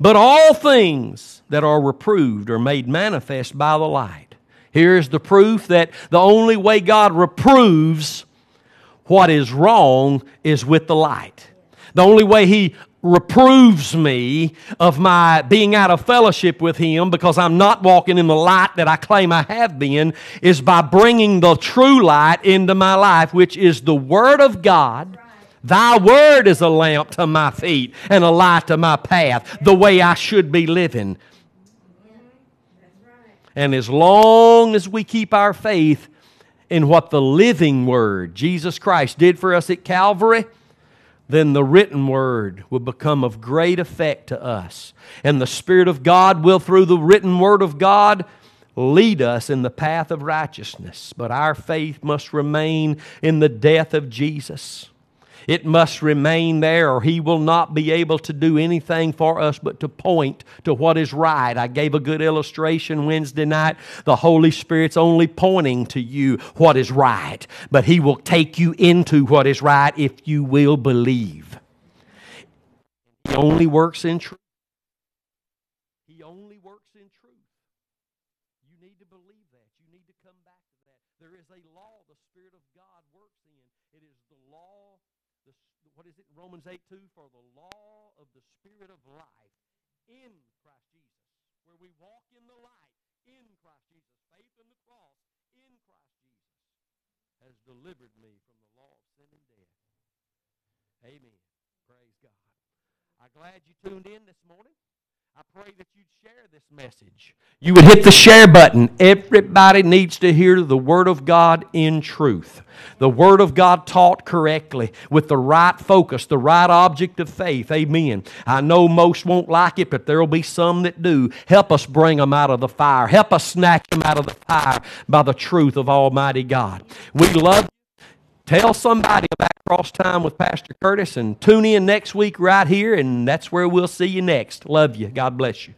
But all things that are reproved are made manifest by the light. Here's the proof that the only way God reproves what is wrong is with the light. The only way He reproves me of my being out of fellowship with Him because I'm not walking in the light that I claim I have been is by bringing the true light into my life, which is the Word of God. Thy word is a lamp to my feet and a light to my path, the way I should be living. And as long as we keep our faith in what the living Word, Jesus Christ, did for us at Calvary, then the written Word will become of great effect to us. And the Spirit of God will, through the written Word of God, lead us in the path of righteousness. But our faith must remain in the death of Jesus. It must remain there, or He will not be able to do anything for us but to point to what is right. I gave a good illustration Wednesday night. The Holy Spirit's only pointing to you what is right, but He will take you into what is right if you will believe. He only works in truth. He only works in truth. You need to believe that. You need to come back to that. There is a law the Spirit of God works in. It is the law what is it? Romans 8 2 for the law of the Spirit of life in Christ Jesus, where we walk in the light in Christ Jesus. Faith in the cross in Christ Jesus has delivered me from the law of sin and death. Amen. Praise God. I'm glad you tuned in this morning. I pray that you'd share this message. You would hit the share button. Everybody needs to hear the Word of God in truth. The Word of God taught correctly with the right focus, the right object of faith. Amen. I know most won't like it, but there will be some that do. Help us bring them out of the fire. Help us snatch them out of the fire by the truth of Almighty God. We love Tell somebody about Cross Time with Pastor Curtis and tune in next week right here, and that's where we'll see you next. Love you. God bless you.